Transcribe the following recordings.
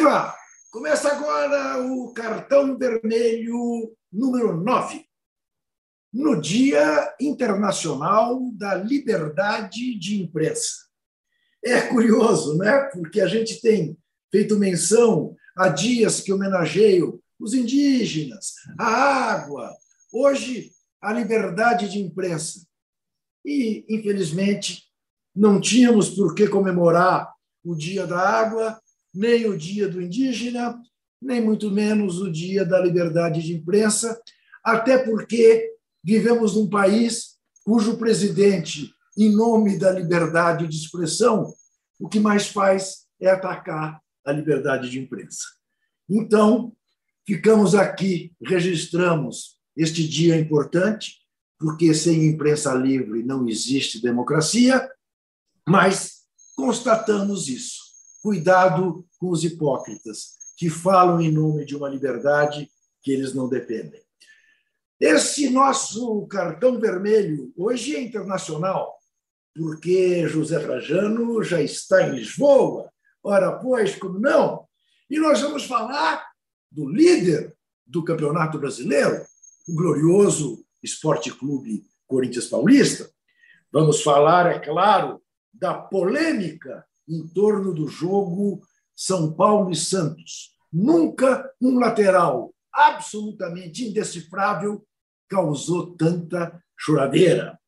Viva! Começa agora o cartão vermelho número 9, no Dia Internacional da Liberdade de Imprensa. É curioso, né? Porque a gente tem feito menção a dias que homenageiam os indígenas, a água, hoje a liberdade de imprensa. E, infelizmente, não tínhamos por que comemorar o Dia da Água, nem o Dia do Indígena, nem muito menos o Dia da Liberdade de Imprensa, até porque vivemos num país cujo presidente, em nome da liberdade de expressão, o que mais faz é atacar a liberdade de imprensa. Então, ficamos aqui, registramos este dia importante, porque sem imprensa livre não existe democracia, mas constatamos isso. Cuidado com os hipócritas que falam em nome de uma liberdade que eles não dependem. Esse nosso cartão vermelho hoje é internacional, porque José Trajano já está em Lisboa. Ora, pois, como não? E nós vamos falar do líder do Campeonato Brasileiro, o glorioso Esporte Clube Corinthians Paulista. Vamos falar, é claro, da polêmica em torno do jogo São Paulo e Santos. Nunca um lateral absolutamente indecifrável causou tanta choradeira.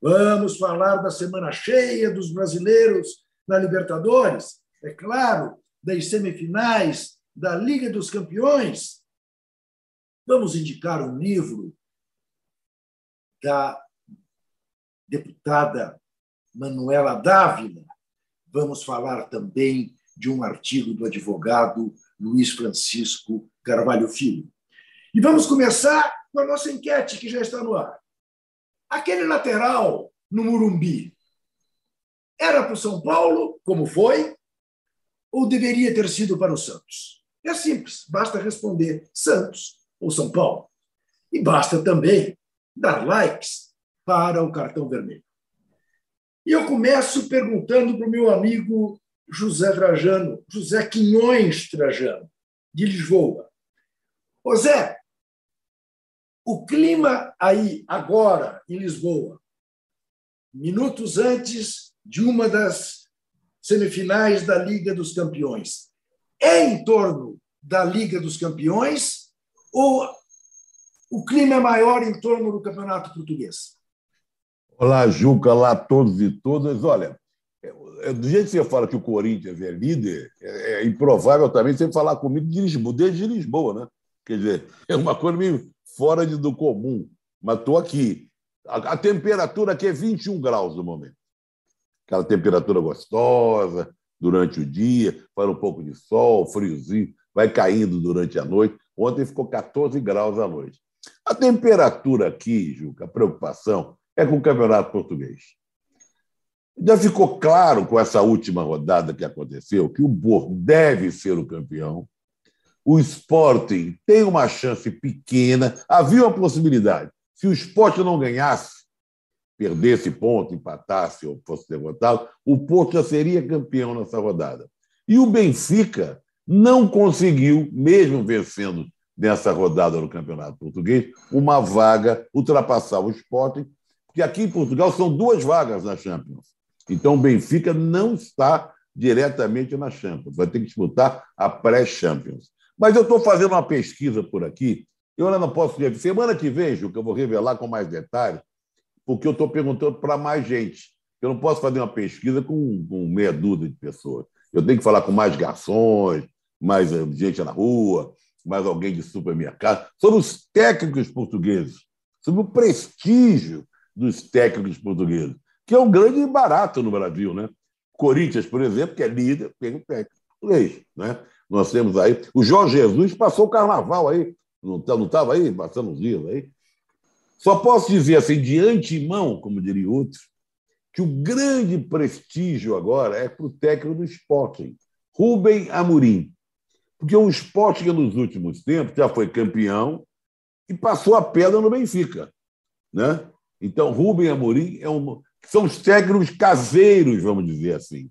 Vamos falar da semana cheia dos brasileiros na Libertadores, é claro, das semifinais da Liga dos Campeões. Vamos indicar um livro da deputada Manuela Dávila. Vamos falar também de um artigo do advogado Luiz Francisco Carvalho Filho. E vamos começar com a nossa enquete, que já está no ar. Aquele lateral no Murumbi era para o São Paulo, como foi, ou deveria ter sido para o Santos? É simples, basta responder Santos ou São Paulo. E basta também dar likes para o cartão vermelho. E eu começo perguntando para o meu amigo José Trajano, José Quinhões Trajano, de Lisboa. Zé, o clima aí, agora, em Lisboa, minutos antes de uma das semifinais da Liga dos Campeões, é em torno da Liga dos Campeões ou o clima é maior em torno do Campeonato Português? Olá, Juca, olá a todos e todas. Olha, é, do jeito que você fala que o Corinthians é líder, é, é improvável também você falar comigo de Lisboa, desde Lisboa, né? Quer dizer, é uma coisa meio fora do comum, mas estou aqui. A, a, temperatura aqui é 21 graus no momento. Aquela temperatura gostosa durante o dia, faz um pouco de sol, friozinho, vai caindo durante a noite. Ontem ficou 14 graus à noite. A temperatura aqui, Juca, a preocupação é com o Campeonato Português. Já ficou claro com essa última rodada que aconteceu que o Porto deve ser o campeão. O Sporting tem uma chance pequena. Havia uma possibilidade. Se o Sporting não ganhasse, perdesse ponto, empatasse ou fosse derrotado, o Porto já seria campeão nessa rodada. E o Benfica não conseguiu, mesmo vencendo nessa rodada no Campeonato Português, uma vaga, ultrapassar o Sporting porque aqui em Portugal são duas vagas na Champions. Então o Benfica não está diretamente na Champions, vai ter que disputar a pré-Champions. Mas eu estou fazendo uma pesquisa por aqui, eu ainda não posso dizer. Semana que vem, Ju, que eu vou revelar com mais detalhes, porque eu estou perguntando para mais gente. Eu não posso fazer uma pesquisa com, com meia dúzia de pessoas. Eu tenho que falar com mais garçons, mais eh, gente na rua, mais alguém de supermercado, sobre os técnicos portugueses, sobre o prestígio dos técnicos portugueses, que é um grande barato no Brasil. Né? Corinthians, por exemplo, que é líder, tem um técnico português. Né? Nós temos aí. O Jorge Jesus passou o carnaval aí, não estava tá, aí, passando os dias aí. Só posso dizer assim, de antemão, como diria outros, que o grande prestígio agora é para o técnico do Sporting, Rubem Amorim. Porque o Sporting, nos últimos tempos, já foi campeão e passou a pedra no Benfica. Né? Então, Rubem Amorim é um, são os técnicos caseiros, vamos dizer assim.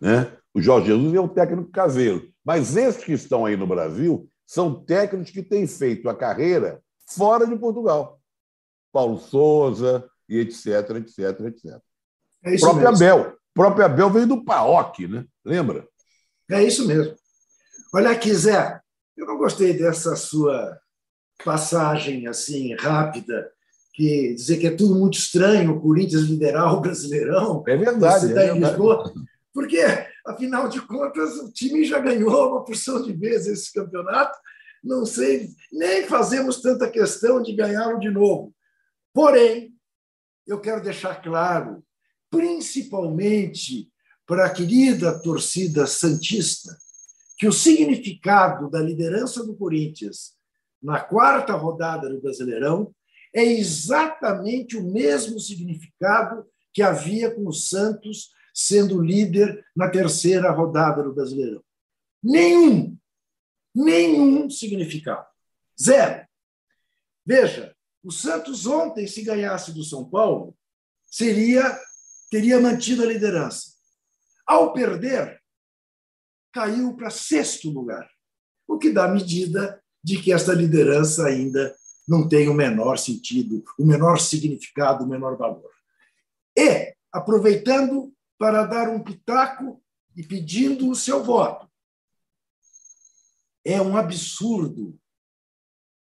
Né? O Jorge Jesus é um técnico caseiro. Mas esses que estão aí no Brasil são técnicos que têm feito a carreira fora de Portugal. Paulo Souza e etc, etc, etc. É isso próprio mesmo. Abel. O próprio Abel veio do PAOC, né? Lembra? É isso mesmo. Olha aqui, Zé, eu não gostei dessa sua passagem assim rápida, que dizer que é tudo muito estranho, o Corinthians liderar o Brasileirão. É verdade. Você é em Lisboa, porque, afinal de contas, o time já ganhou uma porção de vezes esse campeonato. Não sei, nem fazemos tanta questão de ganhá-lo de novo. Porém, eu quero deixar claro, principalmente para a querida torcida Santista, que o significado da liderança do Corinthians na quarta rodada do Brasileirão é exatamente o mesmo significado que havia com o Santos sendo líder na terceira rodada do Brasileirão. Nenhum, nenhum significado. Zero. Veja, o Santos ontem, se ganhasse do São Paulo, seria teria mantido a liderança. Ao perder, caiu para sexto lugar, o que dá medida de que essa liderança ainda não tem o menor sentido, o menor significado, o menor valor. E, aproveitando para dar um pitaco e pedindo o seu voto, é um absurdo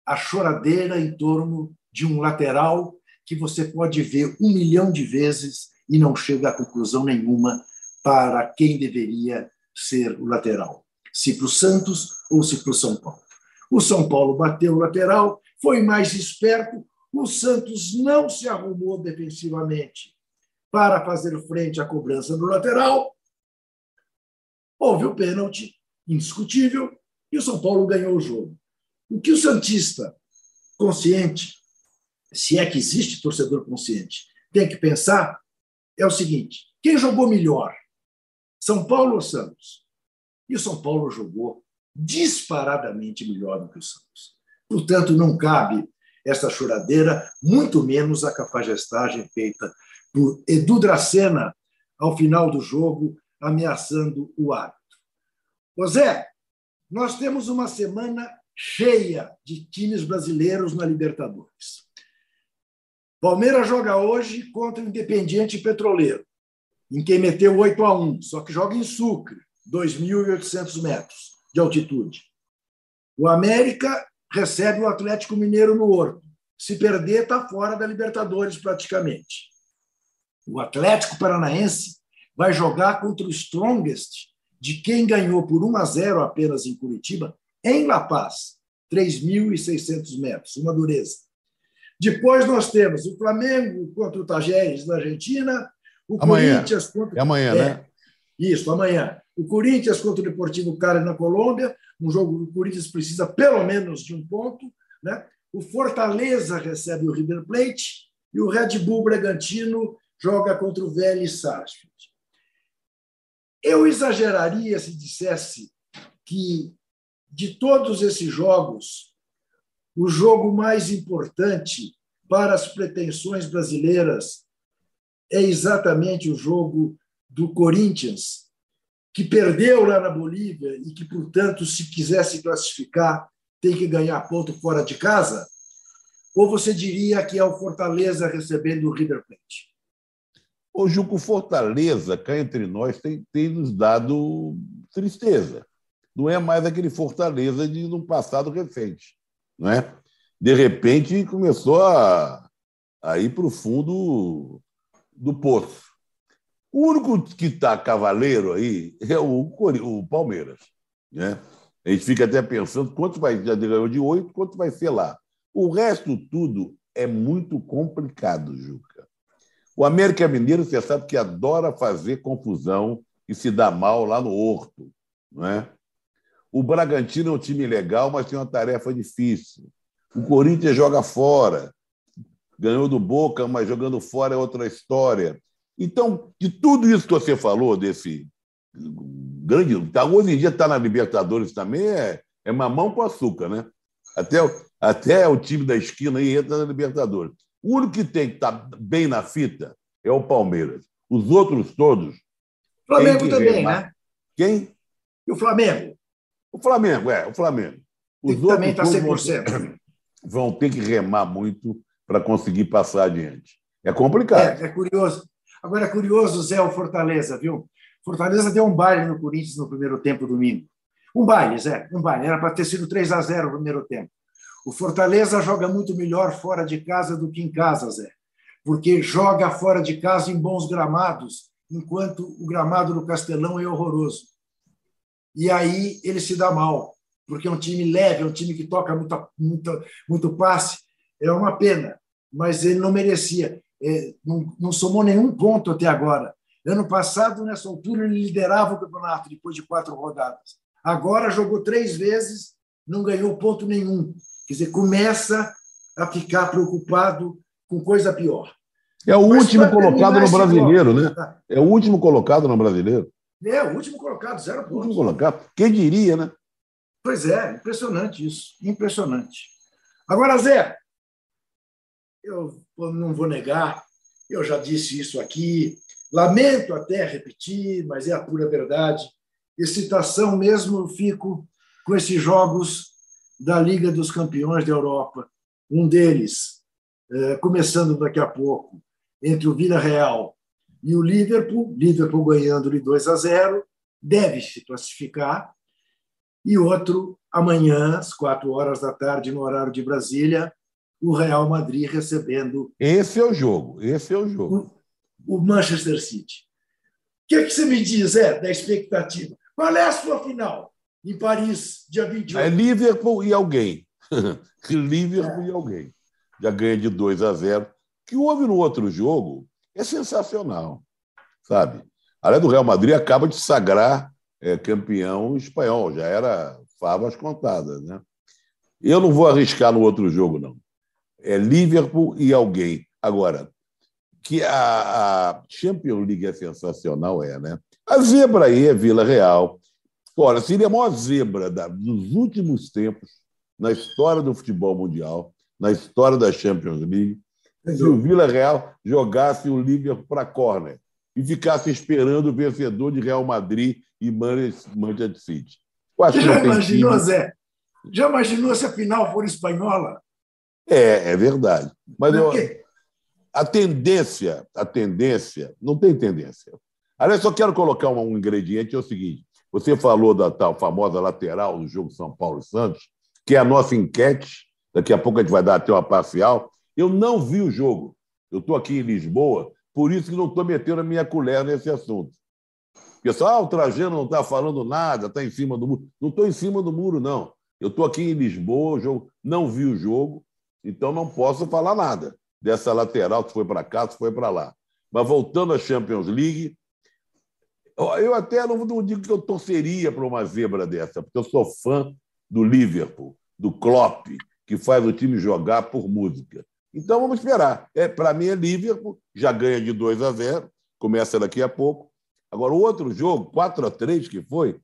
a choradeira em torno de um lateral que você pode ver um milhão de vezes e não chega a conclusão nenhuma para quem deveria ser o lateral, se para o Santos ou se para o São Paulo. O São Paulo bateu o lateral, foi mais esperto, o Santos não se arrumou defensivamente para fazer frente à cobrança do lateral. Houve o pênalti, indiscutível, e o São Paulo ganhou o jogo. O que o Santista, consciente, se é que existe torcedor consciente, tem que pensar é o seguinte: quem jogou melhor? São Paulo ou Santos? E o São Paulo jogou disparadamente melhor do que o Santos. Portanto, não cabe essa choradeira, muito menos a cafajestagem feita por Edu Dracena ao final do jogo, ameaçando o árbitro. José, nós temos uma semana cheia de times brasileiros na Libertadores. Palmeiras joga hoje contra o Independiente Petroleiro, em quem meteu 8 a 1, só que joga em Sucre, 2.800 metros de altitude. O América recebe o Atlético Mineiro no Horto. Se perder, está fora da Libertadores praticamente. O Atlético Paranaense vai jogar contra o Strongest, de quem ganhou por 1 a 0 apenas em Curitiba, em La Paz, 3.600 metros, uma dureza. Depois nós temos o Flamengo contra o Tajeres na Argentina, o amanhã. Corinthians contra. É amanhã, é, né? Isso, amanhã. O Corinthians contra o Deportivo Cali na Colômbia, um jogo que o Corinthians precisa pelo menos de um ponto. Né? O Fortaleza recebe o River Plate e o Red Bull Bragantino joga contra o Vélez Sarsfield. Eu exageraria se dissesse que, de todos esses jogos, o jogo mais importante para as pretensões brasileiras é exatamente o jogo do Corinthians, que perdeu lá na Bolívia e que, portanto, se quiser se classificar, tem que ganhar ponto fora de casa? Ou você diria que é o Fortaleza recebendo o River Plate? Ô, Juco, Fortaleza, cá entre nós, tem, tem nos dado tristeza. Não é mais aquele Fortaleza de um passado recente. Não é? De repente, começou a, a ir para o fundo do poço. O único que está cavaleiro aí é o, o Palmeiras. Né? A gente fica até pensando quanto vai, já ganhou de oito, quanto vai ser lá. O resto tudo é muito complicado, Juca. O América Mineiro, você sabe que adora fazer confusão e se dá mal lá no Horto. Não é? O Bragantino é um time legal, mas tem uma tarefa difícil. O Corinthians joga fora. Ganhou do Boca, mas jogando fora é outra história. Então, de tudo isso que você falou, desse grande. Tá, hoje em dia está na Libertadores também, é, é mamão com açúcar, né? Até, até o time da esquina aí entra na Libertadores. O único que tem que estar tá bem na fita é o Palmeiras. Os outros todos. Flamengo também, remar. né? Quem? E o Flamengo? O Flamengo, é, o Flamengo. Os que também está 100%. Vão ter que remar muito para conseguir passar adiante. É complicado. É, é curioso. Agora curioso, Zé, o Fortaleza, viu? Fortaleza deu um baile no Corinthians no primeiro tempo, domingo. Um baile, Zé, um baile. Era para ter sido 3 a 0 no primeiro tempo. O Fortaleza joga muito melhor fora de casa do que em casa, Zé, porque joga fora de casa em bons gramados, enquanto o gramado do Castelão é horroroso. E aí ele se dá mal, porque é um time leve, é um time que toca muito passe. É uma pena, mas ele não merecia. É, não, não somou nenhum ponto até agora. Ano passado, nessa altura, ele liderava o campeonato depois de quatro rodadas. Agora jogou três vezes, não ganhou ponto nenhum. Quer dizer, começa a ficar preocupado com coisa pior. É o Mas último colocado no brasileiro, né? Tá. É o último colocado no brasileiro. É, o último colocado, zero pontos. Último colocado. Quem diria, né? Pois é, impressionante isso. Impressionante. Agora, Zé, eu não vou negar, eu já disse isso aqui, lamento até repetir, mas é a pura verdade. Excitação mesmo eu fico com esses jogos da Liga dos Campeões da Europa. Um deles, é, começando daqui a pouco, entre o Vila Real e o Liverpool, Liverpool ganhando de 2 a 0, deve se classificar. E outro, amanhã, às quatro horas da tarde, no horário de Brasília, o Real Madrid recebendo. Esse é o jogo, esse é o jogo. O, o Manchester City. O que, é que você me diz, é, da expectativa? Qual é a sua final? em Paris, dia 28. É Liverpool e alguém. Liverpool é. e alguém. Já ganha de 2 a 0. O que houve no outro jogo é sensacional, sabe? Além do Real Madrid, acaba de sagrar é, campeão espanhol, já era favas contadas, né? Eu não vou arriscar no outro jogo, não. É Liverpool e alguém. Agora, que a, a Champions League é sensacional, é, né? A zebra aí é Vila Real, Olha, seria a maior zebra dos últimos tempos na história do futebol mundial, na história da Champions League, se o Vila Real jogasse o Liverpool para corner e ficasse esperando o vencedor de Real Madrid e Manchester City. Já imaginou, time. Zé? Já imaginou se a final for espanhola? É, é verdade. Mas eu, a tendência, a tendência, não tem tendência. Aliás, só quero colocar um ingrediente, é o seguinte: você falou da tal famosa lateral do jogo São Paulo e Santos, que é a nossa enquete. Daqui a pouco a gente vai dar até uma parcial. Eu não vi o jogo. Eu estou aqui em Lisboa, por isso que não estou metendo a minha colher nesse assunto. Pessoal, ah, o Trajano não está falando nada, está em cima do muro. Não estou em cima do muro, não. Eu estou aqui em Lisboa, jogo, não vi o jogo, então não posso falar nada dessa lateral que foi para cá, se foi para lá. Mas voltando à Champions League, eu até não, não digo que eu torceria para uma zebra dessa, porque eu sou fã do Liverpool, do Klopp, que faz o time jogar por música. Então vamos esperar. É, para mim é Liverpool, já ganha de 2 a 0, começa daqui a pouco. Agora, o outro jogo, 4 a 3 que foi,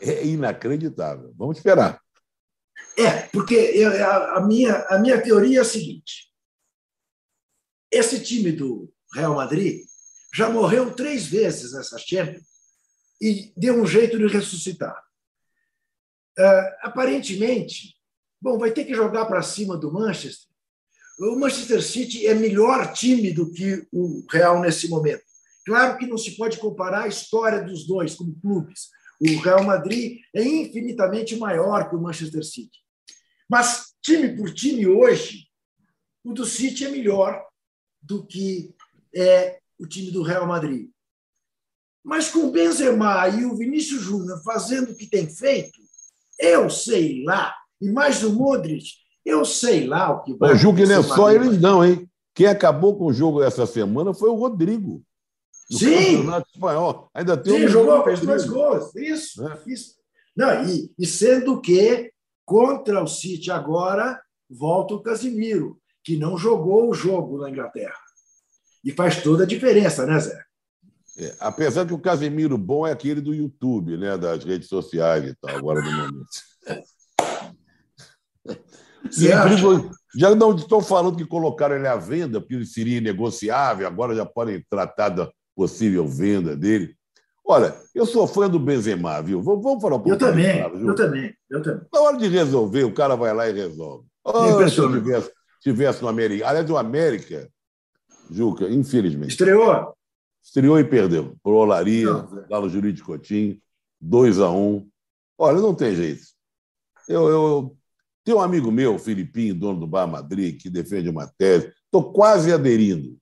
é inacreditável. Vamos esperar. É, porque eu, a, a, minha, a minha teoria é a seguinte: esse time do Real Madrid já morreu três vezes nessa Champions e deu um jeito de ressuscitar. Uh, aparentemente, bom, vai ter que jogar para cima do Manchester. O Manchester City é melhor time do que o Real nesse momento. Claro que não se pode comparar a história dos dois como clubes. O Real Madrid é infinitamente maior que o Manchester City. Mas, time por time, hoje, o do City é melhor do que é o time do Real Madrid. Mas com o Benzema e o Vinícius Júnior fazendo o que tem feito, eu sei lá, e mais o Modric, eu sei lá o que vai O jogo não é só eles não, hein? Quem acabou com o jogo essa semana foi o Rodrigo. Sim. Espanhol. Ainda tem Sim, um jogou os dois gols. Isso, é. isso. Não, e, e sendo que contra o City agora volta o Casimiro, que não jogou o jogo na Inglaterra. E faz toda a diferença, né, Zé? É, apesar que o Casemiro bom é aquele do YouTube, né, das redes sociais e tal, agora no momento. já não estou falando que colocaram ele à venda, porque ele seria negociável, agora já podem tratar da possível venda dele. Olha, eu sou fã do Benzema, viu? Vamos, vamos falar um pouco. Eu também, eu também, eu também. Na hora de resolver, o cara vai lá e resolve. Oh, se eu tivesse, tivesse no América. Aliás, o América, Juca, infelizmente. Estreou? Estreou e perdeu. Por Olaria, lá no Jurídico Coutinho, 2 a 1 um. Olha, não tem jeito. Eu, eu, tem um amigo meu, Filipinho, dono do Bar Madrid, que defende uma tese. Estou quase aderindo.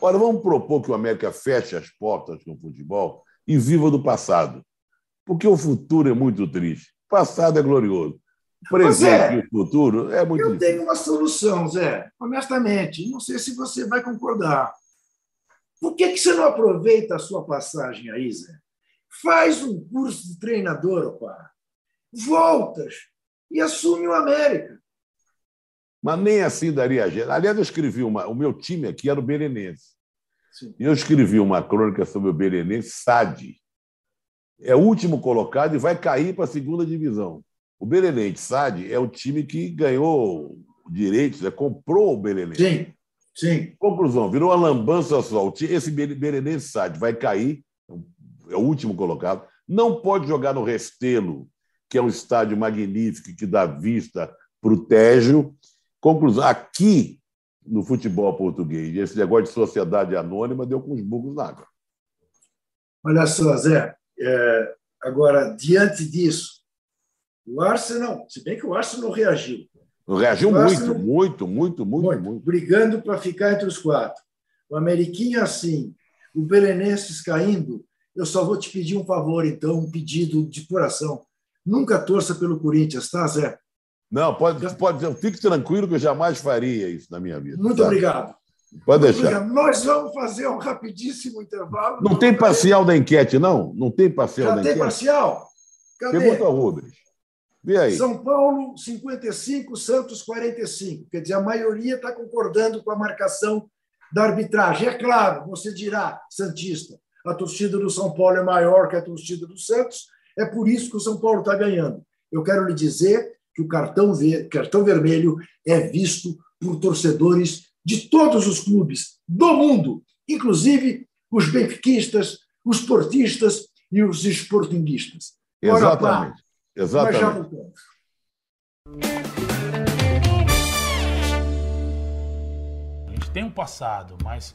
Olha, vamos propor que o América feche as portas com o futebol e viva do passado. Porque o futuro é muito triste. O passado é glorioso. O presente e o futuro é muito Eu difícil. tenho uma solução, Zé. Honestamente, não sei se você vai concordar. Por que, que você não aproveita a sua passagem aí, Zé? Faz um curso de treinador, opa. Voltas e assume o América. Mas nem assim daria jeito. Aliás, eu escrevi uma. O meu time aqui era o E eu escrevi uma crônica sobre o Belenense, SAD. É o último colocado e vai cair para a segunda divisão. O Belenense, SAD, é o time que ganhou direitos, né? comprou o Belenense. Sim, sim. Conclusão, virou uma lambança só. Esse Belenense, SAD, vai cair, é o último colocado. Não pode jogar no Restelo, que é um estádio magnífico que dá vista para o Tejo. Conclusão, aqui no futebol português, esse negócio de sociedade anônima deu com os burros na água. Olha só, Zé, é, agora, diante disso, o Arsenal, se bem que o Arsenal reagiu. Reagiu muito, Arsenal, muito, muito, muito, muito, muito. Brigando para ficar entre os quatro. O Ameriquinha assim, o Belenenses caindo. Eu só vou te pedir um favor, então, um pedido de coração. Nunca torça pelo Corinthians, tá, Zé? Não, pode, pode, fique tranquilo que eu jamais faria isso na minha vida. Muito tá? obrigado. Pode deixar. Obrigado. Nós vamos fazer um rapidíssimo intervalo. Não tem parcial da enquete, não? Não tem parcial Já da tem enquete? parcial? Cadê? Pergunta ao Rubens. Vê aí. São Paulo, 55, Santos, 45. Quer dizer, a maioria está concordando com a marcação da arbitragem. É claro, você dirá, Santista, a torcida do São Paulo é maior que a torcida do Santos, é por isso que o São Paulo está ganhando. Eu quero lhe dizer que o cartão, ver, cartão vermelho é visto por torcedores de todos os clubes do mundo, inclusive os benfiquistas, os portistas e os esportinguistas. Exatamente. Exatamente. Mas já voltamos. A gente tem um passado, mas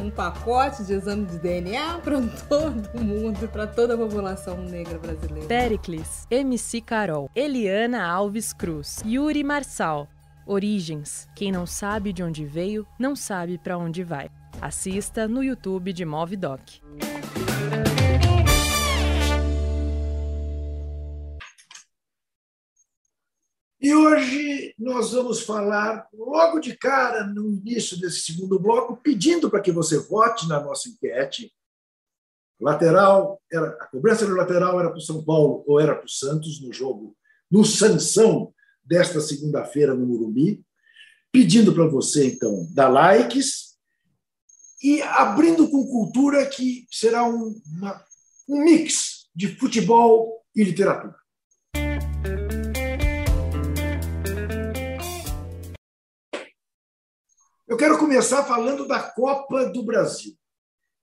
um pacote de exame de DNA para todo mundo, para toda a população negra brasileira. Pericles, MC Carol, Eliana Alves Cruz, Yuri Marçal. Origens. Quem não sabe de onde veio, não sabe para onde vai. Assista no YouTube de Movidoc. E hoje nós vamos falar, logo de cara, no início desse segundo bloco, pedindo para que você vote na nossa enquete. Lateral, era, a cobrança do lateral era para o São Paulo ou era para o Santos no jogo, no Sansão desta segunda-feira no Murumbi. Pedindo para você, então, dar likes e abrindo com cultura que será um, uma, um mix de futebol e literatura. Começar falando da Copa do Brasil.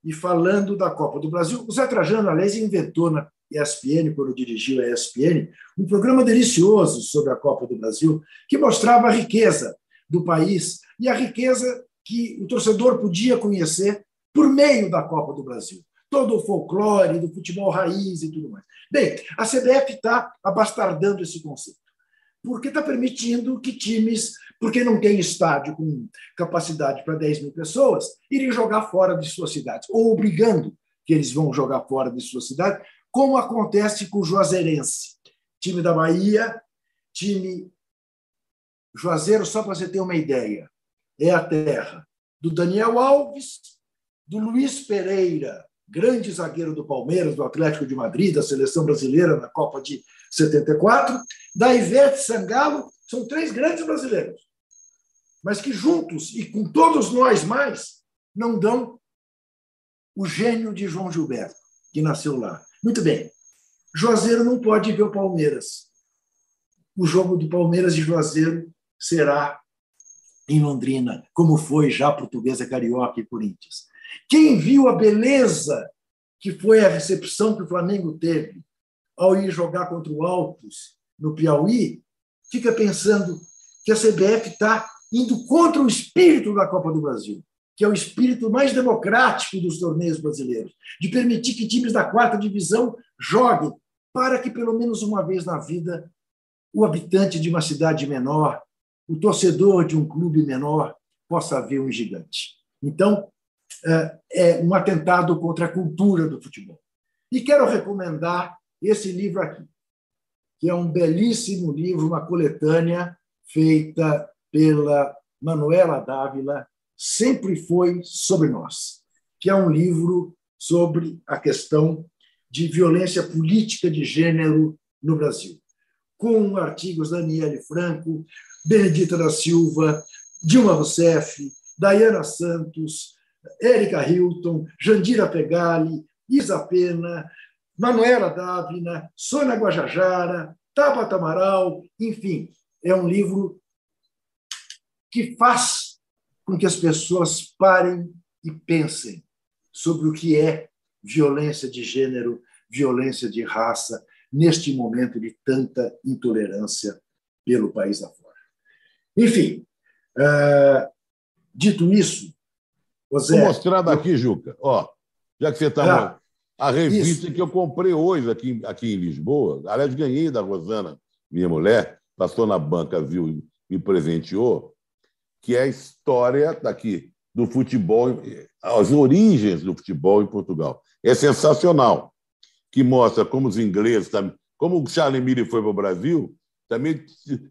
E falando da Copa do Brasil, o Zé Trajano, aliás, inventou na ESPN, quando dirigiu a ESPN, um programa delicioso sobre a Copa do Brasil, que mostrava a riqueza do país e a riqueza que o torcedor podia conhecer por meio da Copa do Brasil. Todo o folclore do futebol raiz e tudo mais. Bem, a CBF está abastardando esse conceito, porque está permitindo que times porque não tem estádio com capacidade para 10 mil pessoas, irem jogar fora de suas cidades, ou obrigando que eles vão jogar fora de sua cidade, como acontece com o Juazeirense, time da Bahia, time Juazeiro, só para você ter uma ideia, é a terra do Daniel Alves, do Luiz Pereira, grande zagueiro do Palmeiras, do Atlético de Madrid, da seleção brasileira na Copa de 74, da Ivete Sangalo, são três grandes brasileiros, mas que juntos e com todos nós mais não dão o gênio de João Gilberto, que nasceu lá. Muito bem. Juazeiro não pode ver o Palmeiras. O jogo do Palmeiras e Juazeiro será em Londrina, como foi já Portuguesa, Carioca e Corinthians. Quem viu a beleza que foi a recepção que o Flamengo teve ao ir jogar contra o Altos no Piauí, fica pensando que a CBF está indo contra o espírito da Copa do Brasil, que é o espírito mais democrático dos torneios brasileiros, de permitir que times da quarta divisão joguem, para que pelo menos uma vez na vida o habitante de uma cidade menor, o torcedor de um clube menor, possa ver um gigante. Então, é, é um atentado contra a cultura do futebol. E quero recomendar esse livro aqui, que é um belíssimo livro, uma coletânea feita pela Manuela Dávila, Sempre Foi Sobre Nós, que é um livro sobre a questão de violência política de gênero no Brasil, com artigos da Daniele Franco, Benedita da Silva, Dilma Rousseff, Dayana Santos, Érica Hilton, Jandira Pegali, Isa Pena, Manuela Dávila, Sônia Guajajara, Tabata Amaral, enfim, é um livro que faz com que as pessoas parem e pensem sobre o que é violência de gênero, violência de raça, neste momento de tanta intolerância pelo país afora. Enfim, uh, dito isso, José, Vou mostrar daqui, Juca. Ó, já que você está. Ah, a revista isso. que eu comprei hoje aqui, aqui em Lisboa, aliás, ganhei da Rosana, minha mulher, passou na banca, viu e me presenteou, que é a história daqui do futebol, as origens do futebol em Portugal. É sensacional, que mostra como os ingleses, como o Charles Miller foi para o Brasil, também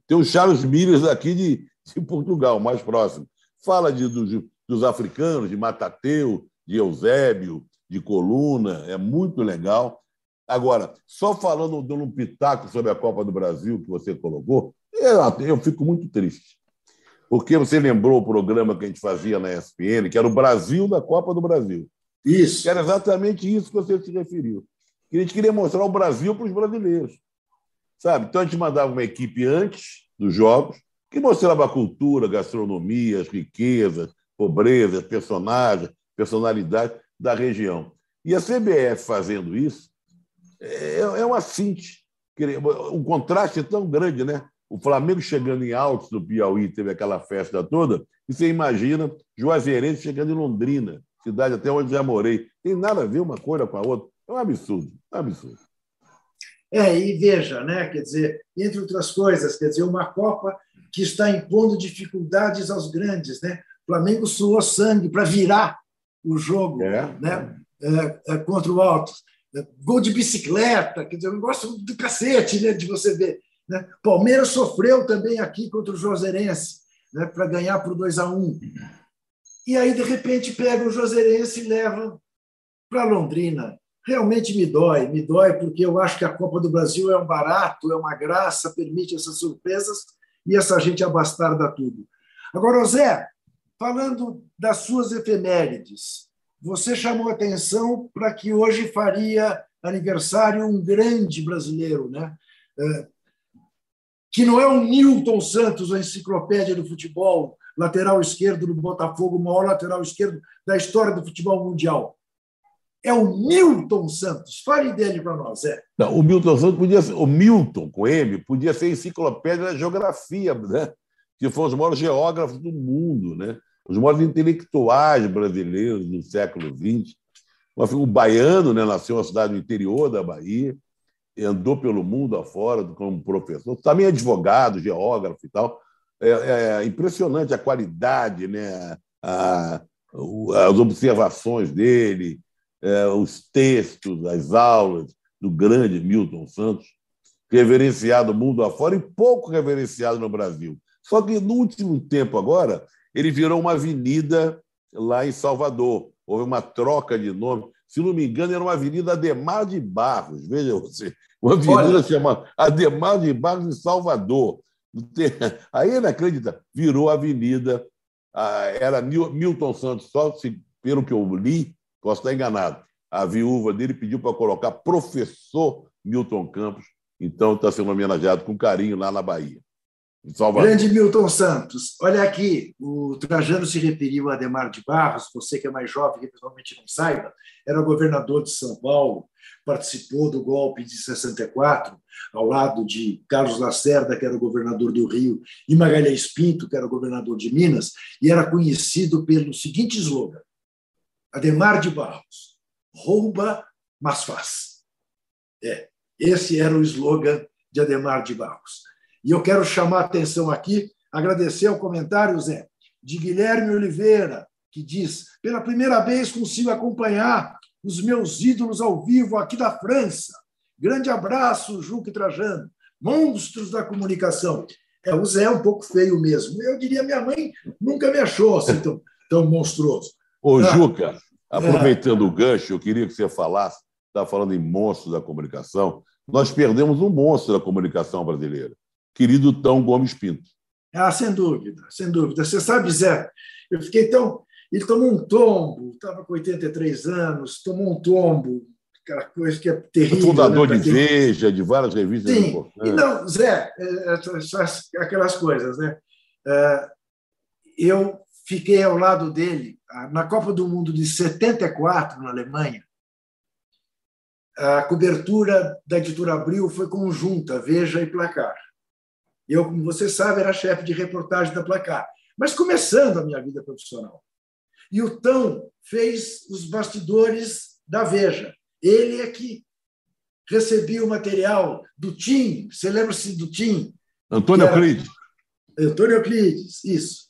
tem o Charles Miller aqui de, de Portugal, mais próximo. Fala de, dos, dos africanos, de Matateu, de Eusébio, de Coluna, é muito legal. Agora, só falando, dando um pitaco sobre a Copa do Brasil que você colocou, eu, eu fico muito triste. Porque você lembrou o programa que a gente fazia na ESPN, que era o Brasil da Copa do Brasil. Isso. Que era exatamente isso que você se referiu. Que a gente queria mostrar o Brasil para os brasileiros. Sabe? Então a gente mandava uma equipe antes dos jogos, que mostrava a cultura, a gastronomia, as riquezas, pobreza, personagens, personalidade da região. E a CBF fazendo isso é, é uma síntese. O contraste é tão grande, né? O Flamengo chegando em Altos do Piauí, teve aquela festa toda, e você imagina Juazeirense chegando em Londrina, cidade até onde já morei. Tem nada a ver uma coisa com a outra. É um absurdo, é um absurdo. É, e veja, né, quer dizer, entre outras coisas, quer dizer, uma Copa que está impondo dificuldades aos grandes, né? O Flamengo suou sangue para virar o jogo, é. né, é, é, contra o Altos. É, gol de bicicleta, quer dizer, um negócio do cacete, né, de você ver. Né? Palmeiras sofreu também aqui contra o Joserense, né, para ganhar por 2 a 1 um. E aí, de repente, pega o Joserense e leva para Londrina realmente me dói, me dói porque eu acho que a Copa do Brasil é um barato, é uma graça, permite essas surpresas e essa gente abastarda tudo. Agora, Zé, falando das suas efemérides, você chamou atenção para que hoje faria aniversário um grande brasileiro, né? Que não é o Newton Santos, a enciclopédia do futebol, lateral esquerdo do Botafogo, o maior lateral esquerdo da história do futebol mundial é o Milton Santos. Fale dele para nós, é. Não, o Milton Santos podia ser, o Milton com M podia ser enciclopédia da geografia, né? Que foram os maiores geógrafos do mundo, né? Os maiores intelectuais brasileiros do século XX. O baiano, né, nasceu na cidade do interior da Bahia, andou pelo mundo afora como professor, também advogado, geógrafo e tal. É, é impressionante a qualidade, né? A, as observações dele, é, os textos, as aulas do grande Milton Santos. reverenciado mundo afora e pouco reverenciado no Brasil. Só que no último tempo agora, ele virou uma avenida lá em Salvador. Houve uma troca de nome. Se não me engano, era uma avenida Ademar de Barros. Veja você, uma avenida Olha. chamada Ademar de Barros em Salvador. Aí ele acredita, virou avenida. Era Milton Santos, só se, pelo que eu li, posso estar enganado. A viúva dele pediu para colocar professor Milton Campos, então está sendo homenageado com carinho lá na Bahia. Grande Milton Santos. Olha aqui, o Trajano se referiu a Ademar de Barros, você que é mais jovem, que eventualmente não saiba, era governador de São Paulo, participou do golpe de 64, ao lado de Carlos Lacerda, que era governador do Rio, e Magalhães Pinto, que era governador de Minas, e era conhecido pelo seguinte slogan: Ademar de Barros, rouba, mas faz. É, esse era o slogan de Ademar de Barros. E eu quero chamar a atenção aqui, agradecer ao comentário, Zé, de Guilherme Oliveira, que diz: pela primeira vez consigo acompanhar os meus ídolos ao vivo aqui da França. Grande abraço, Juca Trajano, monstros da comunicação. É, o Zé é um pouco feio mesmo. Eu diria, minha mãe nunca me achou assim tão, tão monstruoso. Ô, ah, Juca, aproveitando é. o gancho, eu queria que você falasse, está falando em monstros da comunicação, nós perdemos um monstro da comunicação brasileira querido Tão Gomes Pinto. Ah, sem dúvida, sem dúvida. Você sabe, Zé, eu fiquei tão. Ele tomou um tombo, estava com 83 anos, tomou um tombo, aquela coisa que é terrível. Fundador né, de Veja, de várias revistas Sim. importantes. E não, Zé, é, é, aquelas coisas, né? É, eu fiquei ao lado dele na Copa do Mundo de 74, na Alemanha. A cobertura da editora Abril foi conjunta, Veja e Placar. Eu, como você sabe, era chefe de reportagem da Placar, mas começando a minha vida profissional. E o Tão fez os bastidores da Veja. Ele é que recebia o material do Tim. Você lembra-se do Tim? Antônio Euclides. Antônio Euclides, isso.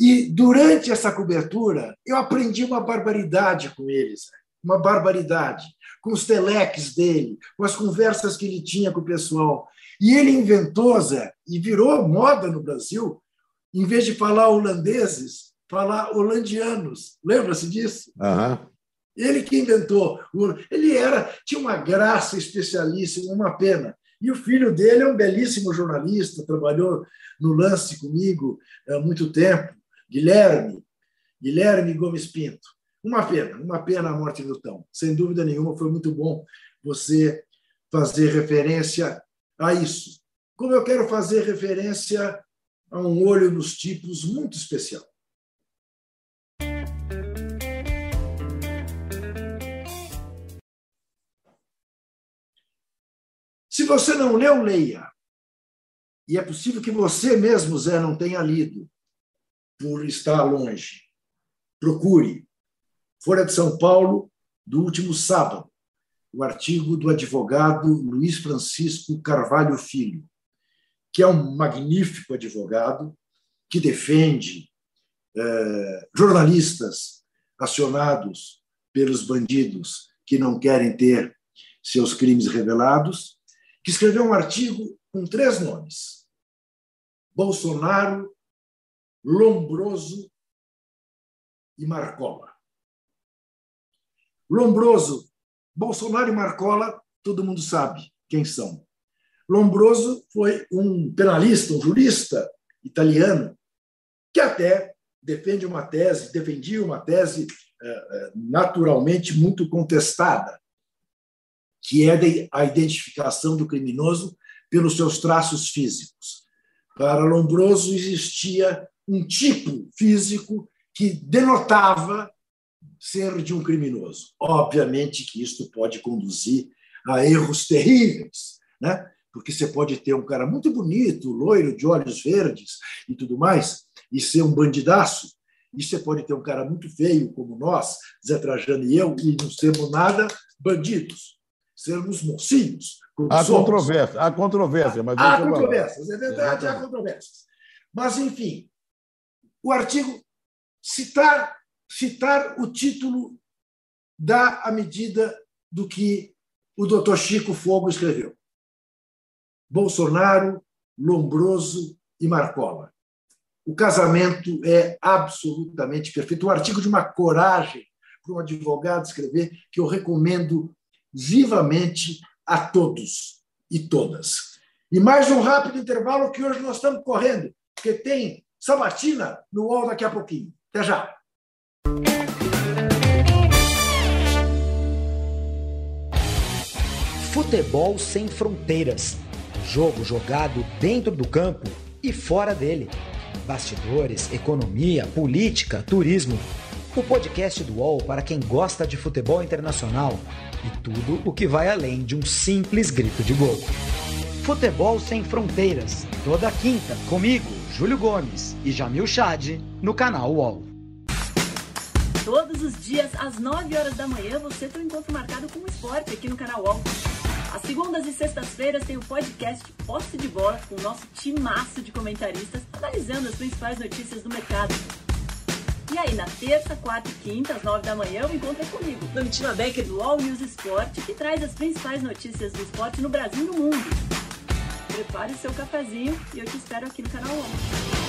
E durante essa cobertura, eu aprendi uma barbaridade com eles, uma barbaridade, com os teleques dele, com as conversas que ele tinha com o pessoal. E ele inventou, Zé, e virou moda no Brasil, em vez de falar holandeses, falar holandianos. Lembra-se disso? Uhum. Ele que inventou. Ele era tinha uma graça especialíssima, uma pena. E o filho dele é um belíssimo jornalista, trabalhou no lance comigo há muito tempo, Guilherme, Guilherme Gomes Pinto. Uma pena, uma pena a morte do Tão. Sem dúvida nenhuma, foi muito bom você fazer referência a isso. Como eu quero fazer referência a um olho nos tipos muito especial. Se você não leu, leia. E é possível que você mesmo, Zé, não tenha lido, por estar longe. Procure. Folha de São Paulo, do último sábado o artigo do advogado Luiz Francisco Carvalho Filho, que é um magnífico advogado que defende eh, jornalistas acionados pelos bandidos que não querem ter seus crimes revelados, que escreveu um artigo com três nomes: Bolsonaro, Lombroso e Marcola. Lombroso Bolsonaro e Marcola, todo mundo sabe quem são. Lombroso foi um penalista, um jurista italiano, que até defende uma tese, defendia uma tese eh, eh, naturalmente muito contestada, que é a identificação do criminoso pelos seus traços físicos. Para Lombroso existia um tipo físico que denotava ser de um criminoso. Obviamente que isto pode conduzir a erros terríveis, né? porque você pode ter um cara muito bonito, loiro, de olhos verdes e tudo mais, e ser um bandidaço, e você pode ter um cara muito feio, como nós, Zé Trajano e eu, e não sermos nada bandidos, sermos mocinhos. Há controvérsia, há controvérsia, mas há controvérsias, é verdade, há controvérsias. Mas, enfim, o artigo citar citar o título dá a medida do que o doutor Chico Fogo escreveu. Bolsonaro, Lombroso e Marcola. O casamento é absolutamente perfeito. Um artigo de uma coragem para um advogado escrever que eu recomendo vivamente a todos e todas. E mais um rápido intervalo que hoje nós estamos correndo, porque tem sabatina no UOL daqui a pouquinho. Até já! Futebol sem fronteiras. Jogo jogado dentro do campo e fora dele. Bastidores, economia, política, turismo. O podcast do UOL para quem gosta de futebol internacional e tudo o que vai além de um simples grito de gol. Futebol Sem Fronteiras, toda quinta, comigo, Júlio Gomes e Jamil Chad, no canal UOL. Todos os dias, às 9 horas da manhã, você tem um encontro marcado com o esporte aqui no canal UOL. Às segundas e sextas-feiras tem o podcast Posse de Bola com o nosso timaço de comentaristas analisando as principais notícias do mercado. E aí, na terça, quarta e quinta, às nove da manhã, o encontro é comigo, Domitila Becker do All News Esporte, que traz as principais notícias do esporte no Brasil e no mundo. Prepare o seu cafezinho e eu te espero aqui no canal 11.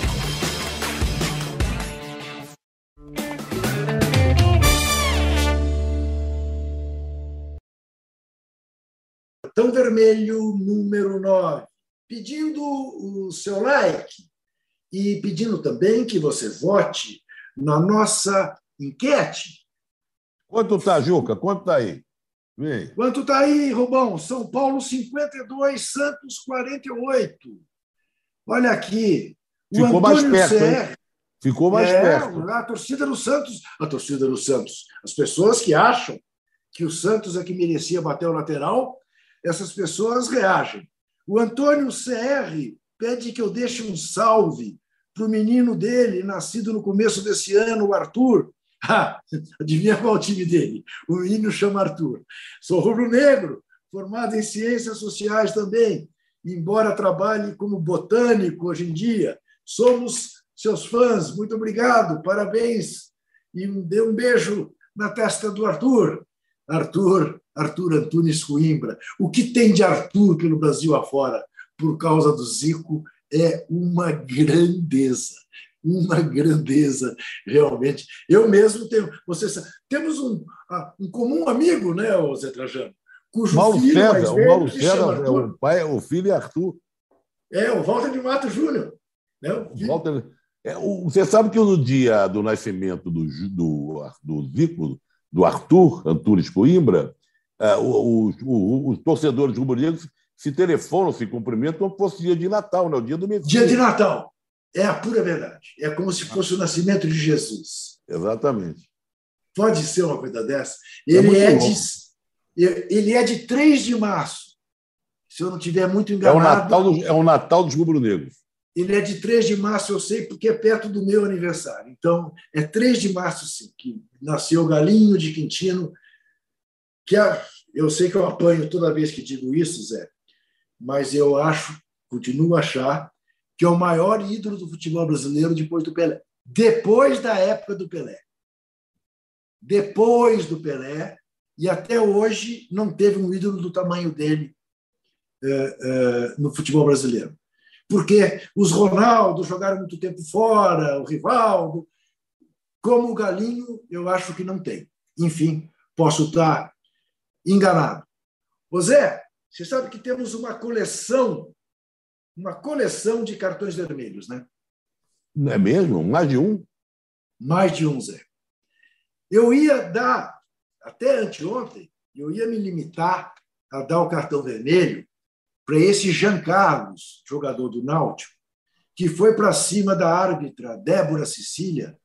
Cartão vermelho número 9. Pedindo o seu like e pedindo também que você vote na nossa enquete. Quanto está, Juca? Quanto está aí? Vem. Quanto está aí, Rubão? São Paulo 52, Santos 48. Olha aqui. Ficou mais perto? Ficou mais é, perto. A torcida do Santos, a torcida do Santos, as pessoas que acham que o Santos é que merecia bater o lateral, essas pessoas reagem. O Antônio CR pede que eu deixe um salve para o menino dele, nascido no começo desse ano, o Arthur. Ah, adivinha qual o time dele? O menino chama Arthur. Sou rubro-negro, formado em ciências sociais também, embora trabalhe como botânico hoje em dia. Somos seus fãs, muito obrigado, parabéns. E dê um beijo na testa do Arthur. Arthur, Arthur Antunes Coimbra. O que tem de Arthur pelo Brasil afora por causa do Zico é uma grandeza. Uma grandeza, realmente. Eu mesmo tenho. Você sabe, temos um, um comum amigo, né, Zé Trajano? Cujo Mauro filho César, mais velho, o Mauro César é o pai, o filho é Arthur. É, o Walter de Mato Júnior. Né? Walter, é, o, você sabe que no dia do nascimento do, do, do Zico, do Arthur Antunes Coimbra, os, os, os torcedores rubro-negros se telefonam, se cumprimentam como fosse dia de Natal, né? o dia do Messias. Dia de Natal. É a pura verdade. É como se fosse o nascimento de Jesus. Exatamente. Pode ser uma coisa dessa. Ele é, é de, ele é de 3 de março. Se eu não estiver muito enganado. É o Natal, do, é o Natal dos rubro-negros. Ele é de 3 de março, eu sei, porque é perto do meu aniversário. Então, é 3 de março, sim, que nasceu o Galinho de Quintino, que eu sei que eu apanho toda vez que digo isso, Zé, mas eu acho, continuo a achar, que é o maior ídolo do futebol brasileiro depois do Pelé. Depois da época do Pelé. Depois do Pelé, e até hoje não teve um ídolo do tamanho dele é, é, no futebol brasileiro porque os Ronaldo jogaram muito tempo fora, o Rivaldo. Como o Galinho, eu acho que não tem. Enfim, posso estar enganado. José, você sabe que temos uma coleção, uma coleção de cartões vermelhos, né? Não é mesmo? Mais de um? Mais de um, Zé. Eu ia dar, até anteontem, eu ia me limitar a dar o cartão vermelho para esse Jean Carlos, jogador do Náutico, que foi para cima da árbitra Débora Cecília,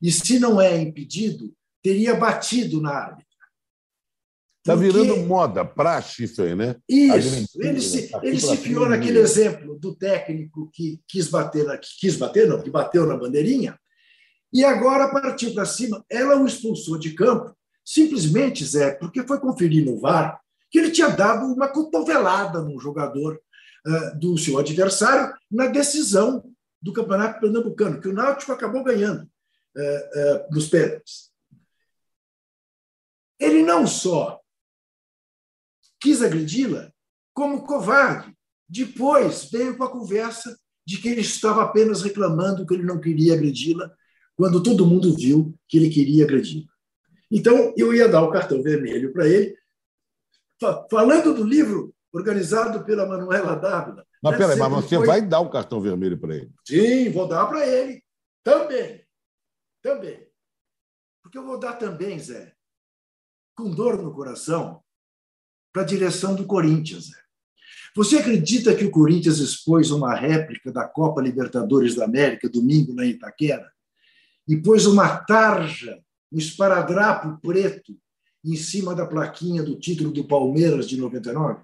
e se não é impedido, teria batido na árbitra. Está virando moda, praxe isso aí, né? Isso. Ele se, ele se fiou naquele exemplo do técnico que quis bater, na, que quis bater, não, que bateu na bandeirinha, e agora partiu para cima. Ela o expulsou de campo, simplesmente, Zé, porque foi conferir no VAR que ele tinha dado uma cotovelada no jogador uh, do seu adversário na decisão do Campeonato Pernambucano, que o Náutico acabou ganhando uh, uh, nos pênaltis. Ele não só quis agredi-la, como covarde, Depois veio com a conversa de que ele estava apenas reclamando que ele não queria agredi-la, quando todo mundo viu que ele queria agredi-la. Então, eu ia dar o cartão vermelho para ele, falando do livro organizado pela Manuela Dávila. Mas peraí, mas você foi... vai dar o cartão vermelho para ele? Sim, vou dar para ele. Também. Também. Porque eu vou dar também, Zé, com dor no coração, para a direção do Corinthians. Zé. Você acredita que o Corinthians expôs uma réplica da Copa Libertadores da América domingo na Itaquera e pôs uma tarja, um esparadrapo preto em cima da plaquinha do título do Palmeiras de 99?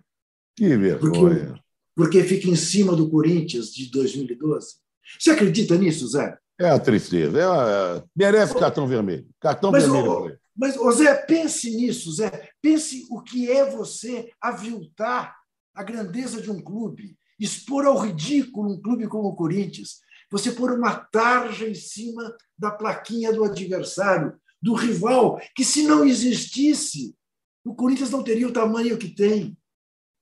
Que vergonha. Porque, porque fica em cima do Corinthians de 2012. Você acredita nisso, Zé? É a tristeza. É uma... Merece cartão vermelho. Cartão mas, vermelho. mas, ô Zé, pense nisso, Zé. Pense o que é você aviltar a grandeza de um clube, expor ao ridículo um clube como o Corinthians, você pôr uma tarja em cima da plaquinha do adversário, do rival, que se não existisse, o Corinthians não teria o tamanho que tem.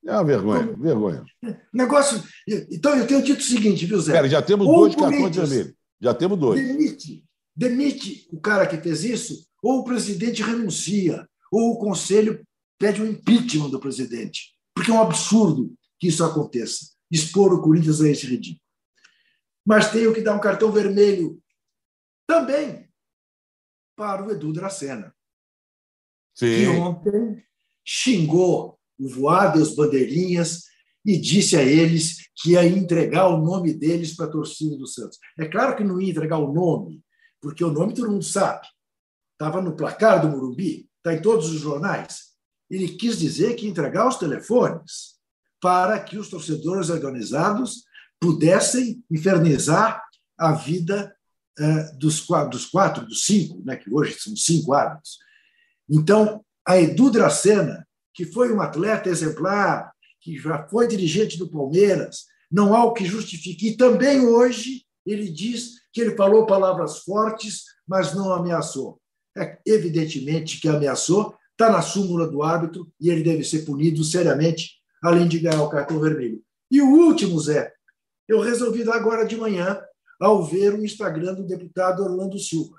É uma vergonha, então, vergonha. Negócio. Então, eu tenho dito o seguinte, viu, Zé? Pera, já temos ou dois cartões vermelhos. Já temos dois. Demite, demite o cara que fez isso, ou o presidente renuncia, ou o conselho pede o impeachment do presidente. Porque é um absurdo que isso aconteça. Expor o Corinthians a esse ridículo. Mas tenho que dar um cartão vermelho também para o Edu Dracena. Sim. Que ontem xingou o Voado e os bandeirinhas e disse a eles que ia entregar o nome deles para a torcida do Santos. É claro que não ia entregar o nome, porque o nome todo mundo sabe. Estava no placar do Morumbi, está em todos os jornais. Ele quis dizer que ia entregar os telefones para que os torcedores organizados pudessem infernizar a vida dos, quatro, dos quatro, dos cinco, né, que hoje são cinco árbitros. Então, a Edu Dracena, que foi um atleta exemplar, que já foi dirigente do Palmeiras, não há o que justifique. E também hoje ele diz que ele falou palavras fortes, mas não ameaçou. É evidentemente que ameaçou, está na súmula do árbitro e ele deve ser punido seriamente, além de ganhar o cartão vermelho. E o último, Zé, eu resolvi dar agora de manhã, ao ver o Instagram do deputado Orlando Silva.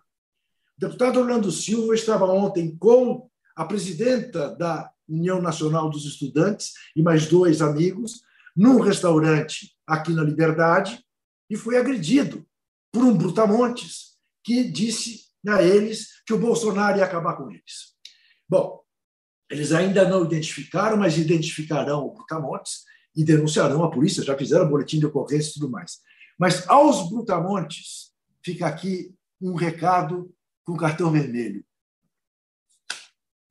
O deputado Orlando Silva estava ontem com a presidenta da União Nacional dos Estudantes e mais dois amigos num restaurante aqui na Liberdade e foi agredido por um brutamontes que disse a eles que o Bolsonaro ia acabar com eles. Bom, eles ainda não identificaram, mas identificarão o brutamontes e denunciarão a polícia, já fizeram boletim de ocorrência e tudo mais. Mas aos brutamontes fica aqui um recado com cartão vermelho.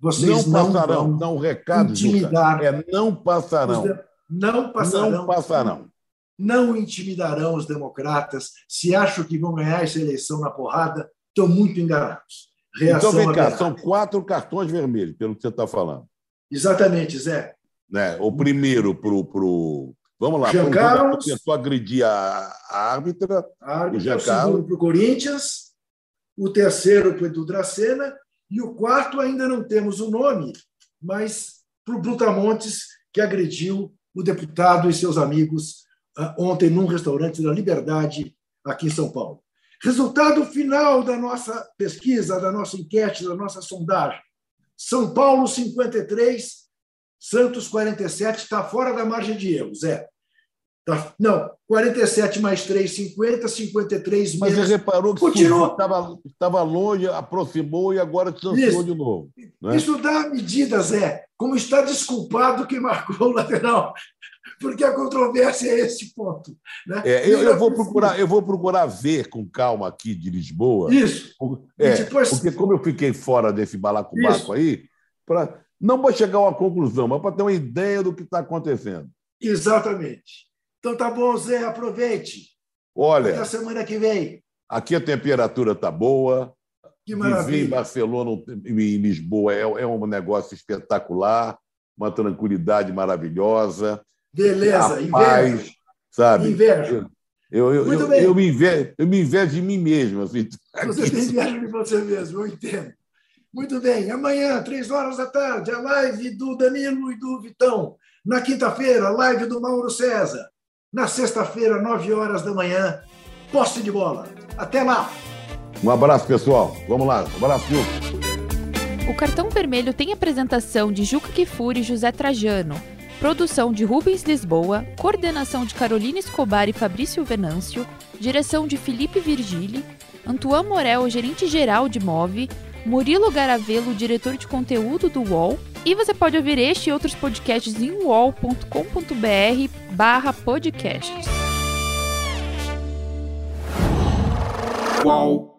Vocês não passarão, não, não recado, intimidar é não passarão. Não passarão. Não passarão. Não intimidarão os democratas. Se acham que vão ganhar essa eleição na porrada, estão muito enganados. Reação então, vem cá, são quatro cartões vermelhos, pelo que você está falando. Exatamente, Zé. Né? O primeiro para o. Pro... Vamos lá, Jean Carlos, tentou agredir a, a árbitra. A árbitra o, Jean o segundo para o Corinthians, o terceiro para o Edu Dracena e o quarto ainda não temos o nome, mas para o Brutamontes, que agrediu o deputado e seus amigos ah, ontem num restaurante da Liberdade, aqui em São Paulo. Resultado final da nossa pesquisa, da nossa enquete, da nossa sondagem. São Paulo 53, Santos 47, está fora da margem de erro, Zé. Tá, não, 47 mais 3, 50, 53 Mas menos. você reparou que. Estava, estava longe, aproximou e agora distanciou de novo. Né? Isso dá medida, Zé. Como está desculpado que marcou o lateral. Porque a controvérsia é esse ponto. Né? É, eu, eu, vou procurar, eu vou procurar ver com calma aqui de Lisboa. Isso. É, depois... Porque, como eu fiquei fora desse balacobaco aí, pra, não vou chegar a uma conclusão, mas para ter uma ideia do que está acontecendo. Exatamente. Então tá bom, Zé, aproveite. Olha. Até a semana que vem. Aqui a temperatura está boa. Que maravilha. Viver em Barcelona, em Lisboa, é, é um negócio espetacular, uma tranquilidade maravilhosa. Beleza, inveja. Sabe? Inveja. Eu, eu, Muito eu, bem. Eu, me invejo, eu me invejo de mim mesmo. Assim, você tem inveja de você mesmo, eu entendo. Muito bem. Amanhã, três horas da tarde, a live do Danilo e do Vitão Na quinta-feira, live do Mauro César. Na sexta-feira, 9 horas da manhã, posse de bola. Até lá! Um abraço, pessoal. Vamos lá. Um abraço, Juca. O cartão vermelho tem apresentação de Juca Kifuri e José Trajano, produção de Rubens Lisboa, coordenação de Carolina Escobar e Fabrício Venâncio, direção de Felipe Virgili, Antoine Morel, gerente-geral de MOVE, Murilo Garavelo, diretor de conteúdo do UOL, e você pode ouvir este e outros podcasts em uol.com.br barra podcasts. Qual?